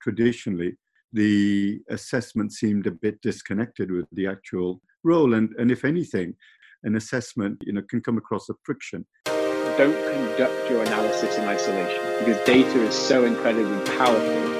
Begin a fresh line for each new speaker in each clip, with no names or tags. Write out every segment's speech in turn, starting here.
traditionally the assessment seemed a bit disconnected with the actual role. And, and if anything, an assessment you know, can come across a friction.
Don't conduct your analysis in isolation because data is so incredibly powerful.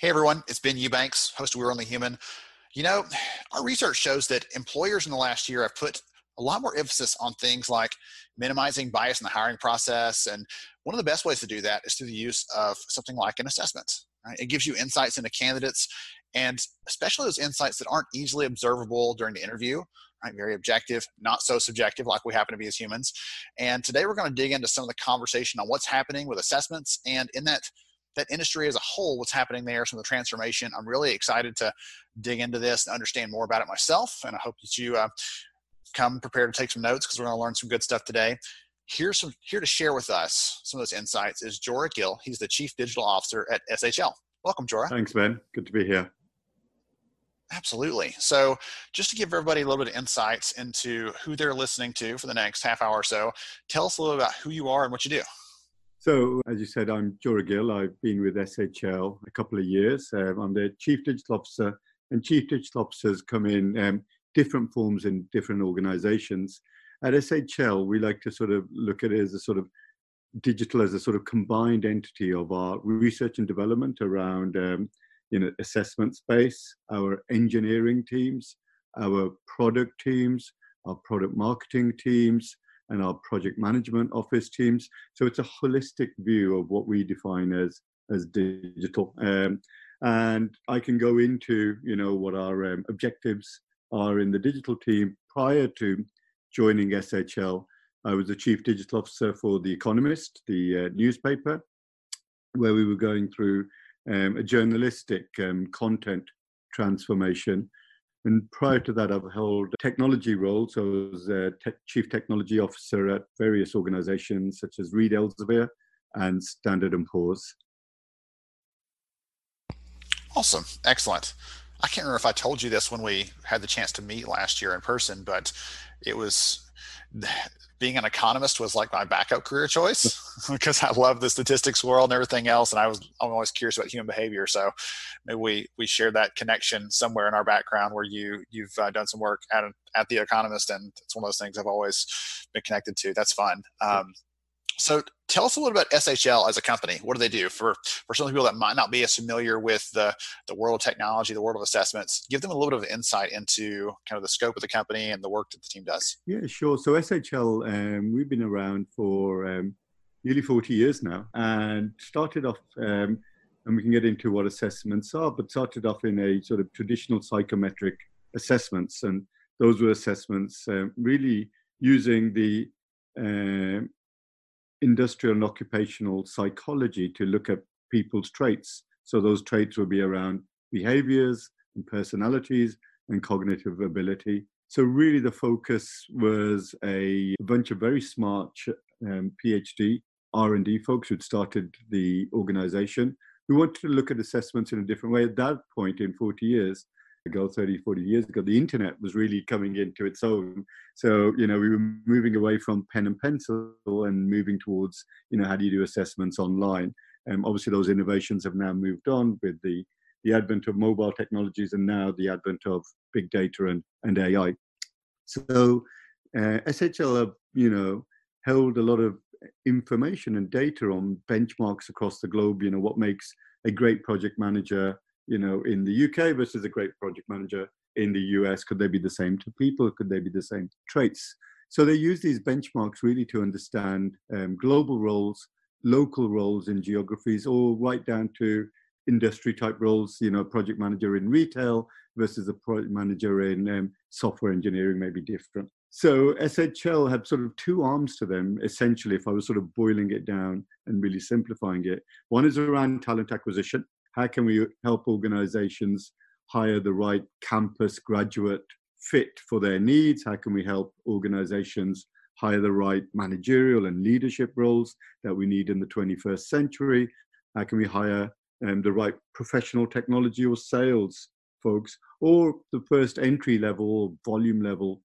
Hey everyone, it's Ben Eubanks, host of We're Only Human. You know, our research shows that employers in the last year have put a lot more emphasis on things like minimizing bias in the hiring process. And one of the best ways to do that is through the use of something like an assessment. Right? It gives you insights into candidates and especially those insights that aren't easily observable during the interview. Right, very objective, not so subjective like we happen to be as humans. And today we're going to dig into some of the conversation on what's happening with assessments and in that that industry as a whole, what's happening there, some of the transformation. I'm really excited to dig into this and understand more about it myself. And I hope that you uh, come prepared to take some notes because we're going to learn some good stuff today. Here's some here to share with us some of those insights is Jora Gill. He's the Chief Digital Officer at SHL. Welcome, Jora.
Thanks, Ben. Good to be here.
Absolutely. So, just to give everybody a little bit of insights into who they're listening to for the next half hour or so, tell us a little about who you are and what you do.
So, as you said, I'm Jora Gill. I've been with SHL a couple of years. Um, I'm the Chief Digital Officer, and Chief Digital Officers come in um, different forms in different organizations. At SHL, we like to sort of look at it as a sort of digital as a sort of combined entity of our research and development around um, you know assessment space, our engineering teams, our product teams, our product marketing teams, and our project management office teams. So it's a holistic view of what we define as as digital. Um, and I can go into you know what our um, objectives are in the digital team. Prior to joining SHL, I was the chief digital officer for The Economist, the uh, newspaper, where we were going through um, a journalistic um, content transformation and prior to that, I've held technology roles. So I was a te- chief technology officer at various organizations such as Reed Elsevier and Standard & Poor's.
Awesome. Excellent. I can't remember if I told you this when we had the chance to meet last year in person, but it was being an economist was like my backup career choice because I love the statistics world and everything else, and I was I'm always curious about human behavior. So maybe we we share that connection somewhere in our background where you you've uh, done some work at at the Economist, and it's one of those things I've always been connected to. That's fun. Um, so tell us a little about SHL as a company. What do they do for for some people that might not be as familiar with the the world of technology, the world of assessments? Give them a little bit of insight into kind of the scope of the company and the work that the team does.
Yeah, sure. So SHL, um, we've been around for um, nearly 40 years now, and started off. Um, and we can get into what assessments are, but started off in a sort of traditional psychometric assessments, and those were assessments um, really using the uh, industrial and occupational psychology to look at people's traits. So those traits will be around behaviors and personalities and cognitive ability. So really the focus was a bunch of very smart um, PhD R&D folks who'd started the organization who wanted to look at assessments in a different way. At that point in 40 years, ago, 30, 40 years ago, the internet was really coming into its own. So, you know, we were moving away from pen and pencil and moving towards, you know, how do you do assessments online? Um, obviously, those innovations have now moved on with the, the advent of mobile technologies and now the advent of big data and, and AI. So, uh, SHL have, you know, held a lot of information and data on benchmarks across the globe, you know, what makes a great project manager you know, in the UK versus a great project manager in the US? Could they be the same to people? Could they be the same traits? So they use these benchmarks really to understand um, global roles, local roles in geographies, or right down to industry type roles, you know, project manager in retail versus a project manager in um, software engineering may be different. So SHL have sort of two arms to them, essentially, if I was sort of boiling it down and really simplifying it. One is around talent acquisition. How can we help organizations hire the right campus graduate fit for their needs? How can we help organizations hire the right managerial and leadership roles that we need in the 21st century? How can we hire um, the right professional technology or sales folks, or the first entry level volume level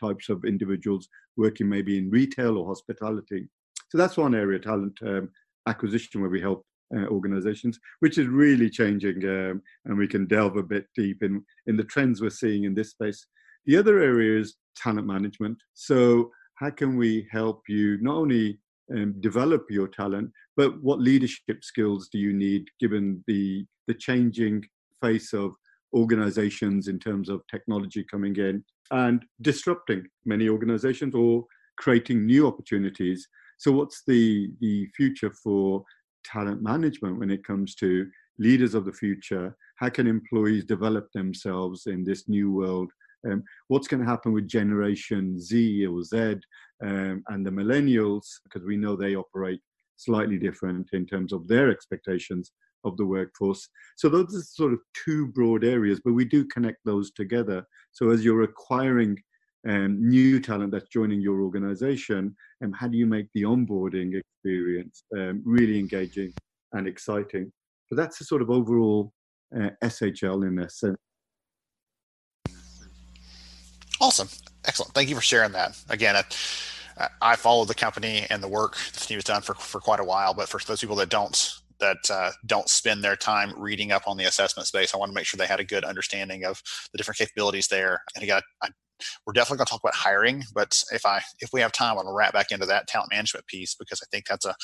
types of individuals working maybe in retail or hospitality? So that's one area, talent um, acquisition, where we help uh, organizations, which is really changing, um, and we can delve a bit deep in, in the trends we're seeing in this space. The other area is talent management. So, how can we help you not only um, develop your talent, but what leadership skills do you need given the the changing face of organizations in terms of technology coming in and disrupting many organizations or creating new opportunities. So, what's the the future for talent management when it comes to leaders of the future? How can employees develop themselves in this new world? Um, what's going to happen with Generation Z or Z um, and the millennials? Because we know they operate slightly different in terms of their expectations of the workforce. So those are sort of two broad areas, but we do connect those together. So as you're acquiring um, new talent that's joining your organization, and um, how do you make the onboarding experience um, really engaging and exciting? But that's the sort of overall uh, SHL in essence.
Awesome. Excellent. Thank you for sharing that. Again, I, I follow the company and the work the team has done for, for quite a while, but for those people that don't that uh, don't spend their time reading up on the assessment space, I want to make sure they had a good understanding of the different capabilities there. And again, I, we're definitely going to talk about hiring, but if I if we have time, I want to wrap back into that talent management piece because I think that's a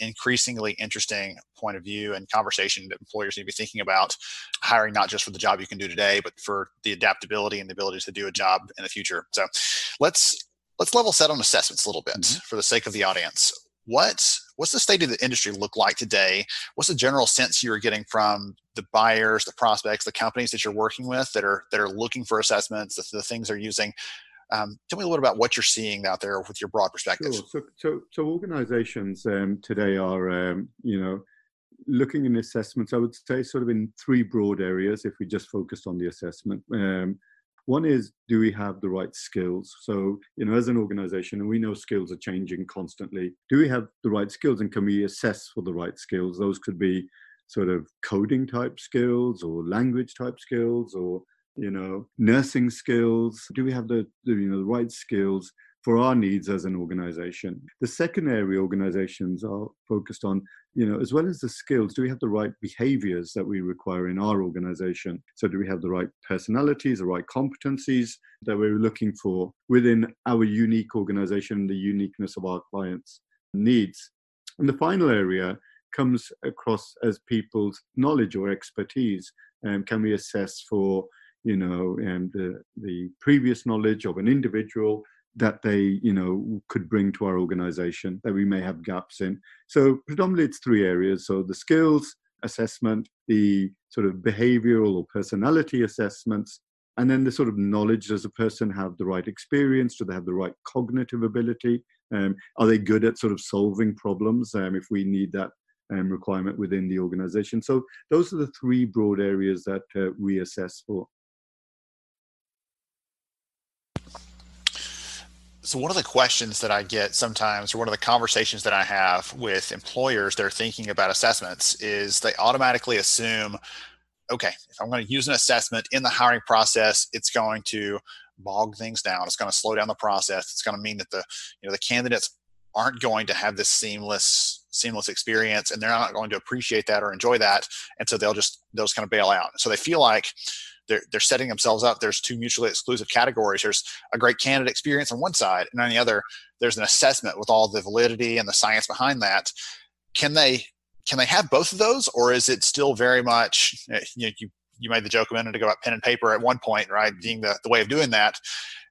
increasingly interesting point of view and conversation that employers need to be thinking about hiring not just for the job you can do today, but for the adaptability and the ability to do a job in the future. So let's let's level set on assessments a little bit mm-hmm. for the sake of the audience. What what's the state of the industry look like today? What's the general sense you're getting from the buyers, the prospects, the companies that you're working with that are that are looking for assessments, the, the things they're using? Um, tell me a little about what you're seeing out there with your broad perspective.
Sure. So, so, so organizations um, today are, um, you know, looking in assessments. I would say sort of in three broad areas. If we just focused on the assessment, um, one is, do we have the right skills? So, you know, as an organization, and we know skills are changing constantly, do we have the right skills and can we assess for the right skills? Those could be sort of coding type skills or language type skills or, you know, nursing skills. Do we have the, you know, the right skills for our needs as an organization. The second area organizations are focused on, you know, as well as the skills, do we have the right behaviors that we require in our organization? So do we have the right personalities, the right competencies that we're looking for within our unique organization, the uniqueness of our clients' needs? And the final area comes across as people's knowledge or expertise. Um, can we assess for you know, and the, the previous knowledge of an individual that they you know could bring to our organization that we may have gaps in. So predominantly it's three areas. So the skills assessment the sort of behavioral or personality assessments and then the sort of knowledge does a person have the right experience? Do they have the right cognitive ability? Um, are they good at sort of solving problems um, if we need that um, requirement within the organization? So those are the three broad areas that uh, we assess for
so one of the questions that I get sometimes, or one of the conversations that I have with employers that are thinking about assessments, is they automatically assume, okay, if I'm going to use an assessment in the hiring process, it's going to bog things down. It's going to slow down the process. It's going to mean that the you know the candidates aren't going to have this seamless seamless experience, and they're not going to appreciate that or enjoy that, and so they'll just they'll just kind of bail out. So they feel like they're, they're setting themselves up. There's two mutually exclusive categories. There's a great candidate experience on one side, and on the other, there's an assessment with all the validity and the science behind that. Can they can they have both of those, or is it still very much eh, you know, you you made the joke a minute ago about pen and paper at one point, right? Mm-hmm. Being the, the way of doing that.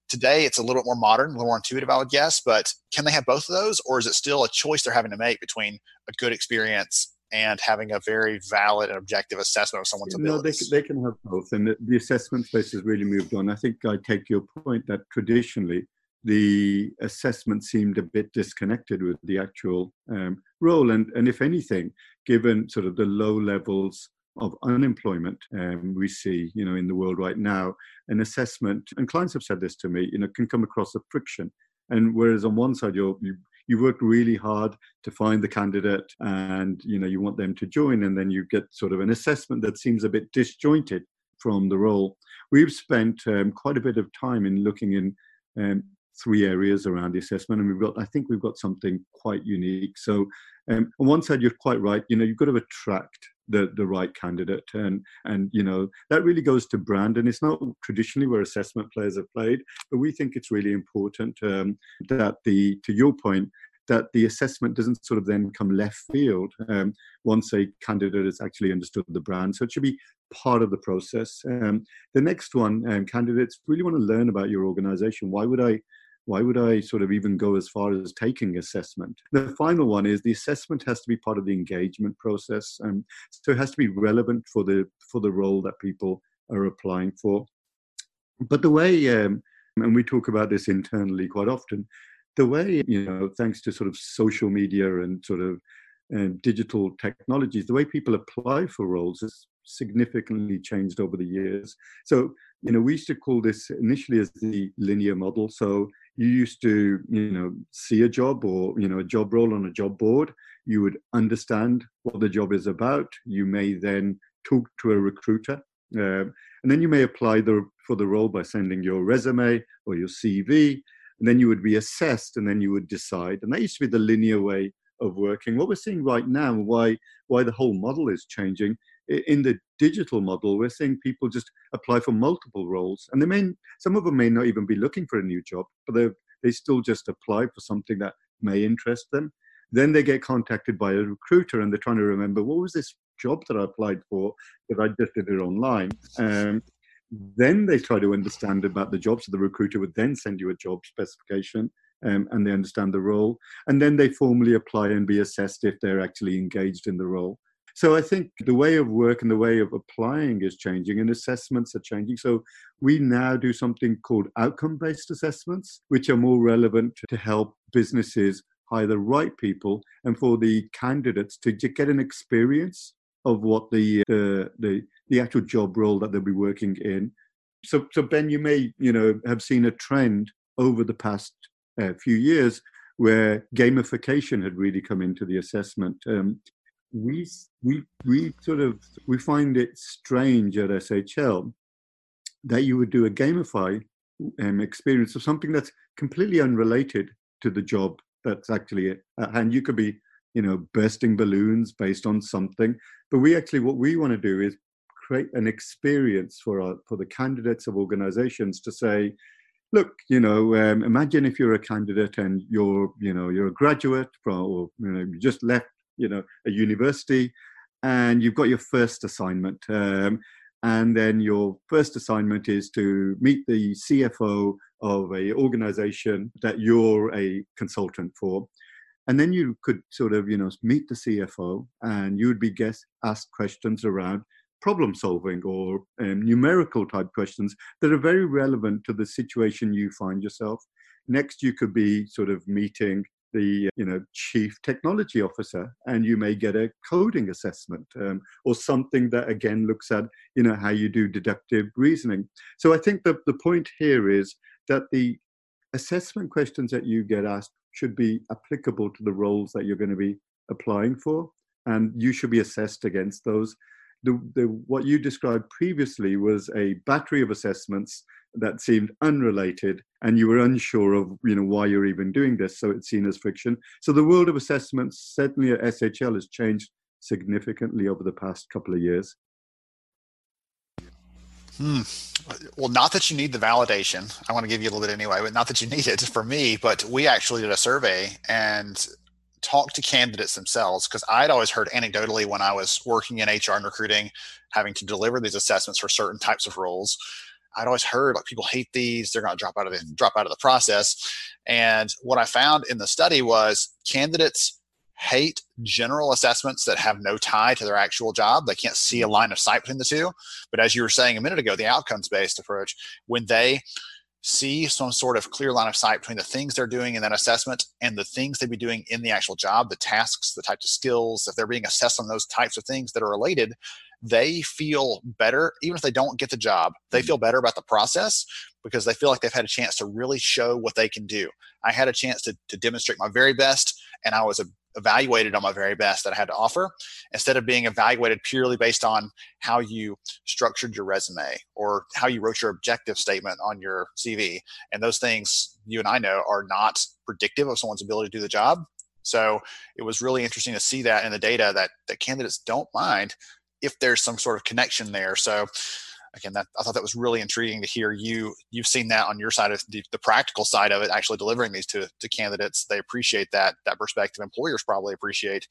Today, it's a little bit more modern, a little more intuitive, I would guess. But can they have both of those, or is it still a choice they're having to make between a good experience and having a very valid and objective assessment of someone's
no,
abilities?
they, they can have both, and the, the assessment space has really moved on. I think I take your point that traditionally the assessment seemed a bit disconnected with the actual um, role, and and if anything, given sort of the low levels of unemployment um, we see, you know, in the world right now, an assessment, and clients have said this to me, you know, can come across a friction. And whereas on one side you're, you you work really hard to find the candidate, and you know you want them to join, and then you get sort of an assessment that seems a bit disjointed from the role. We've spent um, quite a bit of time in looking in um, three areas around the assessment, and we've got I think we've got something quite unique. So um, on one side, you're quite right. You know, you've got to attract the the right candidate and and you know that really goes to brand and it's not traditionally where assessment players have played but we think it's really important um, that the to your point that the assessment doesn't sort of then come left field um, once a candidate has actually understood the brand. So it should be part of the process. Um, the next one um, candidates really want to learn about your organization. Why would i why would I sort of even go as far as taking assessment? The final one is the assessment has to be part of the engagement process, um, so it has to be relevant for the for the role that people are applying for. But the way, um, and we talk about this internally quite often, the way you know, thanks to sort of social media and sort of um, digital technologies, the way people apply for roles has significantly changed over the years. So, you know, we used to call this initially as the linear model. So you used to you know see a job or you know a job role on a job board you would understand what the job is about you may then talk to a recruiter uh, and then you may apply the, for the role by sending your resume or your cv and then you would be assessed and then you would decide and that used to be the linear way of working what we're seeing right now why why the whole model is changing in the digital model, we're seeing people just apply for multiple roles, and they may some of them may not even be looking for a new job, but they they still just apply for something that may interest them. Then they get contacted by a recruiter, and they're trying to remember what was this job that I applied for that I just did it online. Um, then they try to understand about the job, so the recruiter would then send you a job specification. Um, and they understand the role, and then they formally apply and be assessed if they're actually engaged in the role. So I think the way of work and the way of applying is changing and assessments are changing. So we now do something called outcome based assessments, which are more relevant to help businesses hire the right people and for the candidates to get an experience of what the, the, the, the actual job role that they'll be working in. So, so Ben, you may you know have seen a trend over the past uh, few years where gamification had really come into the assessment. Um, we we we sort of we find it strange at SHL that you would do a gamify um, experience of something that's completely unrelated to the job that's actually at hand. You could be, you know, bursting balloons based on something, but we actually what we want to do is create an experience for our for the candidates of organizations to say look you know um, imagine if you're a candidate and you're you know you're a graduate from or you know you just left you know a university and you've got your first assignment um, and then your first assignment is to meet the cfo of a organization that you're a consultant for. And then you could sort of you know meet the cfo and you would be guest asked questions around problem solving or um, numerical type questions that are very relevant to the situation you find yourself. Next you could be sort of meeting the you know chief technology officer and you may get a coding assessment um, or something that again looks at you know how you do deductive reasoning. So i think that the point here is that the assessment questions that you get asked should be applicable to the roles that you're going to be applying for and you should be assessed against those the, the, what you described previously was a battery of assessments that seemed unrelated and you were unsure of you know why you're even doing this so it's seen as friction so the world of assessments certainly at shl has changed significantly over the past couple of years
Hmm. Well, not that you need the validation. I want to give you a little bit anyway, but not that you need it for me. But we actually did a survey and talked to candidates themselves because I'd always heard anecdotally when I was working in HR and recruiting, having to deliver these assessments for certain types of roles. I'd always heard like people hate these; they're going to drop out of the drop out of the process. And what I found in the study was candidates hate general assessments that have no tie to their actual job. They can't see a mm-hmm. line of sight between the two. But as you were saying a minute ago, the outcomes based approach, when they see some sort of clear line of sight between the things they're doing in that assessment and the things they'd be doing in the actual job, the tasks, the types of skills, if they're being assessed on those types of things that are related, they feel better, even if they don't get the job, they mm. feel better about the process because they feel like they've had a chance to really show what they can do. I had a chance to, to demonstrate my very best, and I was a, evaluated on my very best that I had to offer instead of being evaluated purely based on how you structured your resume or how you wrote your objective statement on your CV. And those things you and I know are not predictive of someone's ability to do the job. So it was really interesting to see that in the data that, that candidates don't mind if there's some sort of connection there. So again, that I thought that was really intriguing to hear you. You've seen that on your side of the, the practical side of it, actually delivering these to, to candidates. They appreciate that that perspective. Employers probably appreciate.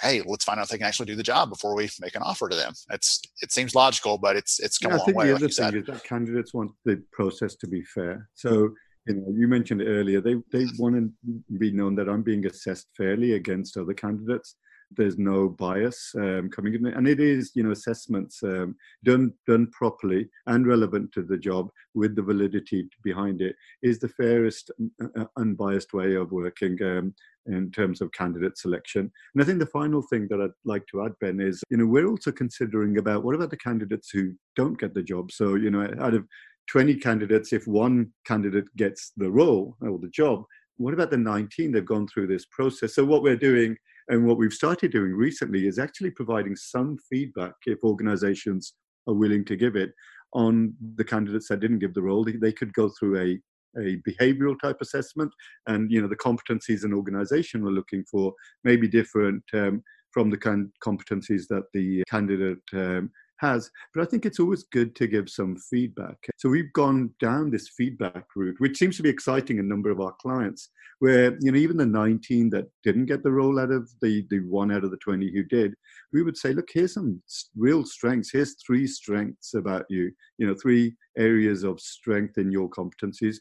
Hey, let's find out if they can actually do the job before we make an offer to them. It's it seems logical, but it's it's come yeah, a long
I think
way.
The
other
like thing is that candidates want the process to be fair. So you know, you mentioned earlier they they want to be known that I'm being assessed fairly against other candidates there's no bias um, coming in, and it is you know assessments um, done done properly and relevant to the job with the validity behind it is the fairest, uh, uh, unbiased way of working. Um, in terms of candidate selection. And I think the final thing that I'd like to add, Ben, is you know we're also considering about what about the candidates who don't get the job. So you know out of 20 candidates, if one candidate gets the role or the job, what about the 19 they've gone through this process? So what we're doing and what we've started doing recently is actually providing some feedback if organizations are willing to give it on the candidates that didn't give the role. They, could go through a a behavioral type assessment and you know the competencies an organization were looking for may be different um, from the kind competencies that the candidate um, has. But I think it's always good to give some feedback. So we've gone down this feedback route, which seems to be exciting a number of our clients, where you know even the 19 that didn't get the role out of the the one out of the 20 who did, we would say, look, here's some real strengths. Here's three strengths about you. You know, three areas of strength in your competencies.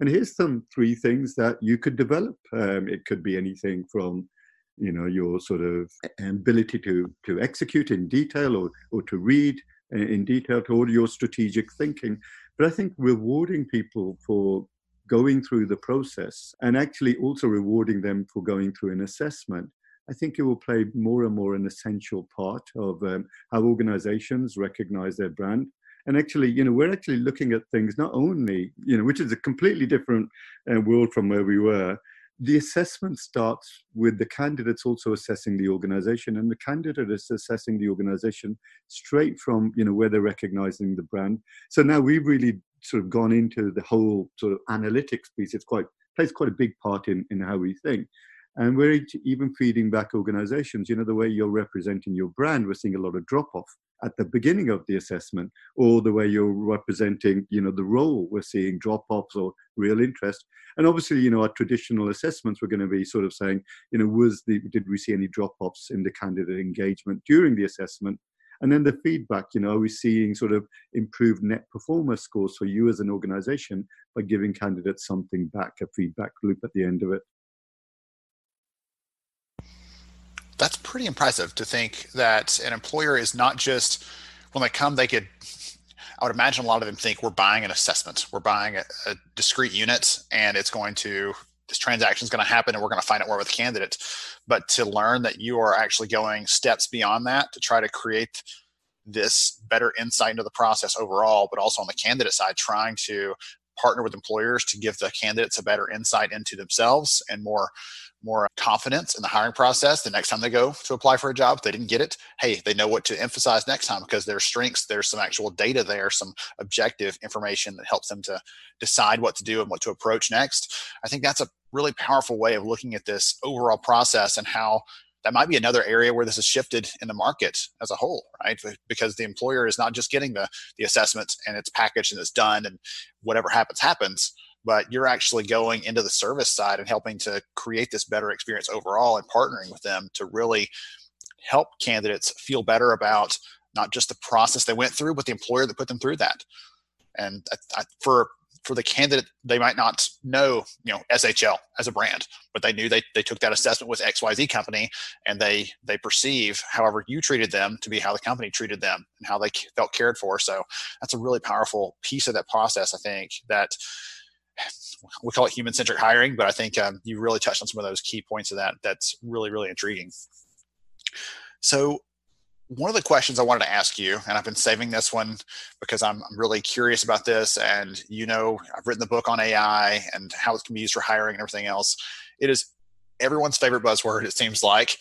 And here's some three things that you could develop. Um, it could be anything from you know your sort of ability to to execute in detail or or to read in detail to all your strategic thinking. But i think rewarding people for going through the process and actually also rewarding them for going through an assessment i think it will play more and more an essential part of um, how organizations recognize their brand. And actually you know we're actually looking at things not only you know which is a completely different uh, world from where we were the assessment starts with the candidates also assessing the organization and the candidate is assessing the organization straight from you know where they're recognizing the brand. So now we've really sort of gone into the whole sort of analytics piece. It's quite plays quite a big part in in how we think and we're even feeding back organizations. You know the way you're representing your brand we're seeing a lot of drop off at the beginning of the assessment or the way you're representing you know the role we're seeing drop offs or real interest. And obviously you know our traditional assessments we're going to be sort of saying you know was the did we see any drop offs in the candidate engagement during the assessment? And then the feedback you know are we seeing sort of improved net performance scores for you as an organization by giving candidates something back a feedback loop at the end of it
that's pretty impressive to think that an employer is not just when they come they could i would imagine a lot of them think we're buying an assessment. We're buying a, a discrete unit and it's going to this transaction is going to happen and we're going to find out more with the candidate. But to learn that you are actually going steps beyond that to try to create this better insight into the process overall but also on the candidate side trying to partner with employers to give the candidates a better insight into themselves and more more confidence in the hiring process the next time they go to apply for a job if they didn't get it hey they know what to emphasize next time because there's strengths there's some actual data there some objective information that helps them to decide what to do and what to approach next i think that's a really powerful way of looking at this overall process and how that might be another area where this has shifted in the market as a whole, right? Because the employer is not just getting the the assessment and it's packaged and it's done and whatever happens happens but you're actually going into the service side and helping to create this better experience overall and partnering with them to really help candidates feel better about not just the process they went through, but the employer that put them through that. And I, I, for for the candidate they might not know you know shl as a brand but they knew they, they took that assessment with xyz company and they they perceive however you treated them to be how the company treated them and how they felt cared for so that's a really powerful piece of that process i think that we call it human centric hiring but i think um, you really touched on some of those key points of that that's really really intriguing so one of the questions I wanted to ask you, and I've been saving this one because I'm, I'm, really curious about this. And you know, I've written the book on AI and how it can be used for hiring and everything else. It is everyone's favorite buzzword, it seems like.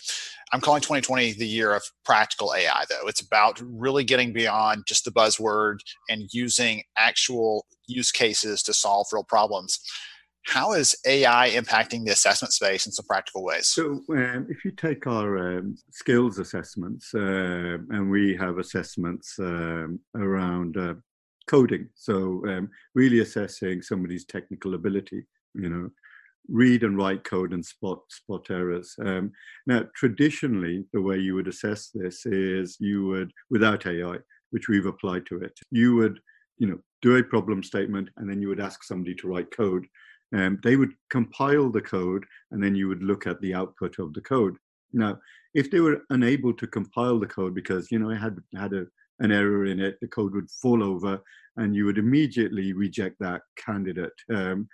I'm calling 2020 the year of practical AI, though. It's about really getting beyond just the buzzword and using actual use cases to solve real problems. How is AI impacting the assessment space in some practical ways?
So, um, if you take our um, skills assessments, uh, and we have assessments um, around uh, coding, so um, really assessing somebody's technical ability, you know, read and write code and spot spot errors. Um, now, traditionally, the way you would assess this is you would, without AI, which we've applied to it, you would, you know, do a problem statement, and then you would ask somebody to write code um, they would compile the code and then you would look at the output of the code. Now, if they were unable to compile the code because you know it had had a, an error in it, the code would fall over, and you would immediately reject that candidate. Um,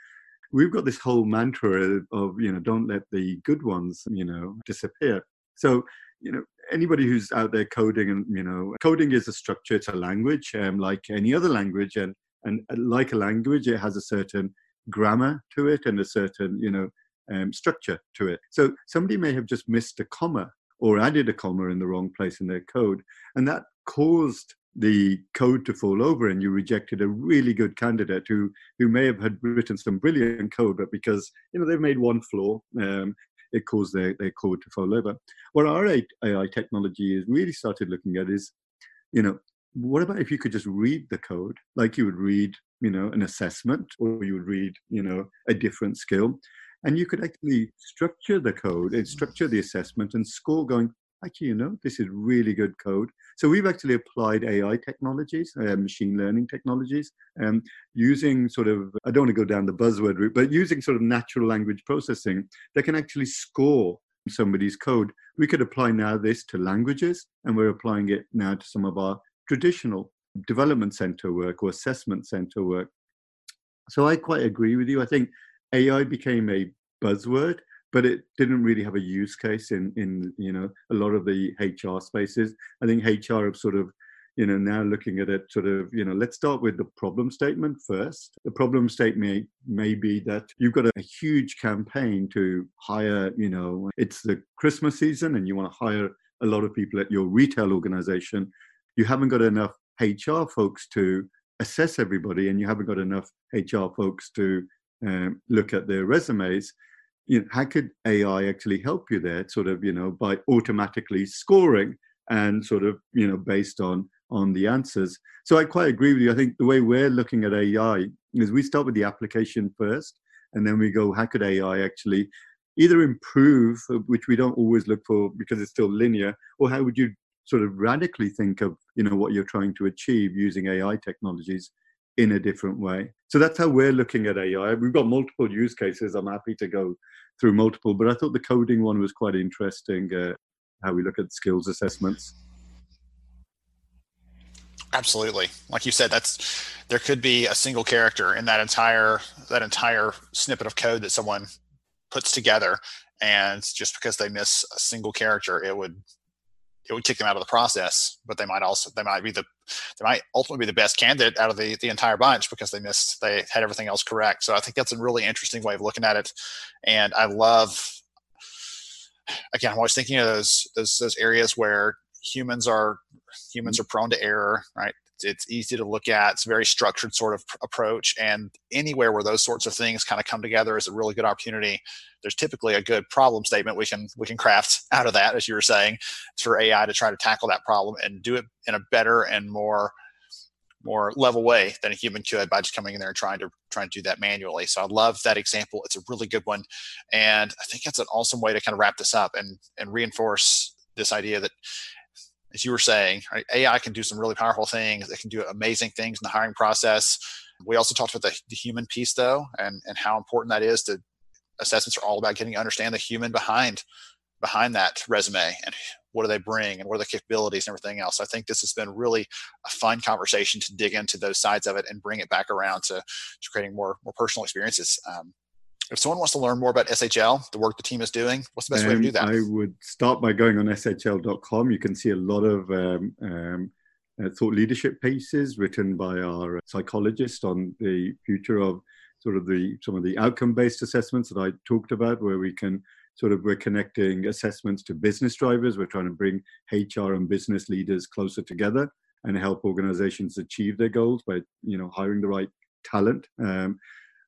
we've got this whole mantra of you know don't let the good ones you know disappear. So you know anybody who's out there coding and you know coding is a structure, it's a language, um, like any other language, and and like a language, it has a certain grammar to it and a certain, you know, um, structure to it. So somebody may have just missed a comma or added a comma in the wrong place in their code, and that caused the code to fall over and you rejected a really good candidate who who may have had written some brilliant code but because you know they've made one flaw um, it caused their, their code to fall over what our ai technology has really started looking at is you know what about if you could just read the code like you would read you know, an assessment or you would read, you know, a different skill. And you could actually structure the code and structure the assessment and score going, actually, you know, this is really good code. So we've actually applied AI technologies, uh, machine learning technologies, um, using sort of, I don't want to go down the buzzword route, but using sort of natural language processing that can actually score somebody's code. We could apply now this to languages, and we're applying it now to some of our traditional development center work or assessment center work. So I quite agree with you. I think AI became a buzzword, but it didn't really have a use case in in you know a lot of the HR spaces. I think HR have sort of you know now looking at it sort of you know let's start with the problem statement first the problem statement may, may be that you've got a, huge campaign to hire you know it's the christmas season and you want to hire a lot of people at your retail organization you haven't got enough HR folks to assess everybody, and you haven't got enough HR folks to um, look at their resumes. You know, how could AI actually help you there? Sort of, you know, by automatically scoring and sort of, you know, based on on the answers. So I quite agree with you. I think the way we're looking at AI is we start with the application first, and then we go, how could AI actually either improve, uh, which we don't always look for because it's still linear, or how would you sort of radically think of you know what you're trying to achieve using AI technologies in a different way. So that's how we're looking at AI. We've got multiple use cases. I'm happy to go through multiple, but I thought the coding one was quite interesting. Uh, how we look at skills assessments.
Absolutely, like you said, that's there could be a single character in that entire that entire snippet of code that someone puts together, and just because they miss a single character, it would it would kick them out of the process. But they might also they might be the they might ultimately be the best candidate out of the the entire bunch because they missed they had everything else correct. So I think that's a really interesting way of looking at it, and I love. Again, I'm always thinking of those those those areas where humans are humans are prone to error, right? It's easy to look at. It's a very structured sort of approach, and anywhere where those sorts of things kind of come together is a really good opportunity. There's typically a good problem statement we can we can craft out of that, as you were saying, for AI to try to tackle that problem and do it in a better and more more level way than a human could by just coming in there and trying to trying to do that manually. So I love that example. It's a really good one, and I think that's an awesome way to kind of wrap this up and and reinforce this idea that as you were saying, right, AI can do some really powerful things. It can do amazing things in the hiring process. We also talked about the, the human piece, though, and and how important that is. To assessments are all about getting to understand the human behind behind that resume and what do they bring and what are the capabilities and everything else. I think this has been really a fun conversation to dig into those sides of it and bring it back around to, to creating more more personal experiences. Um, if someone wants to learn more about SHL, the work the team is doing, what's the best um, way to do that?
I would start by going on shl.com. You can see a lot of um, um, uh, thought leadership pieces written by our psychologist on the future of sort of the some of the outcome-based assessments that I talked about, where we can sort of we're connecting assessments to business drivers. We're trying to bring HR and business leaders closer together and help organizations achieve their goals by you know hiring the right talent. Um,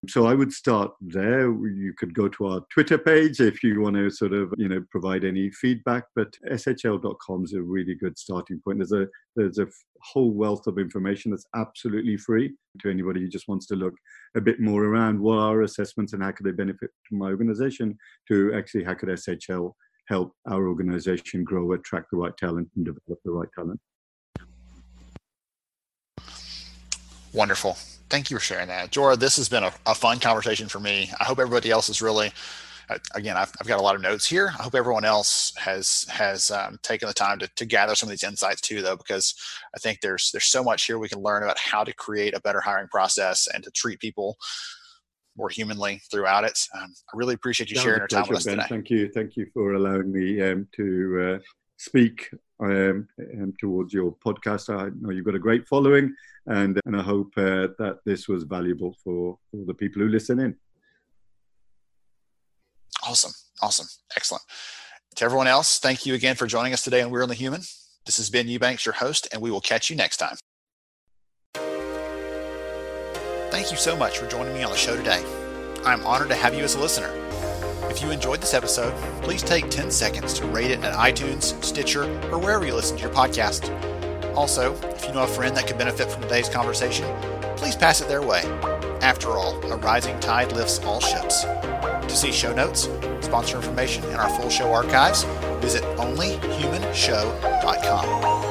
so I would start there. You could go to our Twitter page if you want to sort of, you know, provide any feedback. But shl.com is a really good starting point. There's a there's a whole wealth of information that's absolutely free to anybody who just wants to look a bit more around what are assessments and how could they benefit my organization to actually how could SHL help our organization grow, attract the right talent, and develop the right talent.
Wonderful thank you for sharing that. Jora, this has been a, a fun conversation for me. I hope everybody else is really, uh, again, I've, I've, got a lot of notes here. I hope everyone else has has um, taken the time to, to gather some of these insights too, though, because I think there's there's so much here we can learn about how to create a better hiring process and to treat people more humanly throughout it. Um, I really appreciate you that sharing your time with us ben. today.
Thank you. Thank you for allowing me um, to uh, speak um, towards your podcast. I know you've got a great following, and, and I hope uh, that this was valuable for, for the people who listen in.
Awesome. Awesome. Excellent. To everyone else, thank you again for joining us today on We're Only Human. This has been Eubanks, your host, and we will catch you next time. Thank you so much for joining me on the show today. I'm honored to have you as a listener. If you enjoyed this episode, please take 10 seconds to rate it at iTunes, Stitcher, or wherever you listen to your podcast. Also, if you know a friend that could benefit from today's conversation, please pass it their way. After all, a rising tide lifts all ships. To see show notes, sponsor information, and our full show archives, visit onlyhumanshow.com.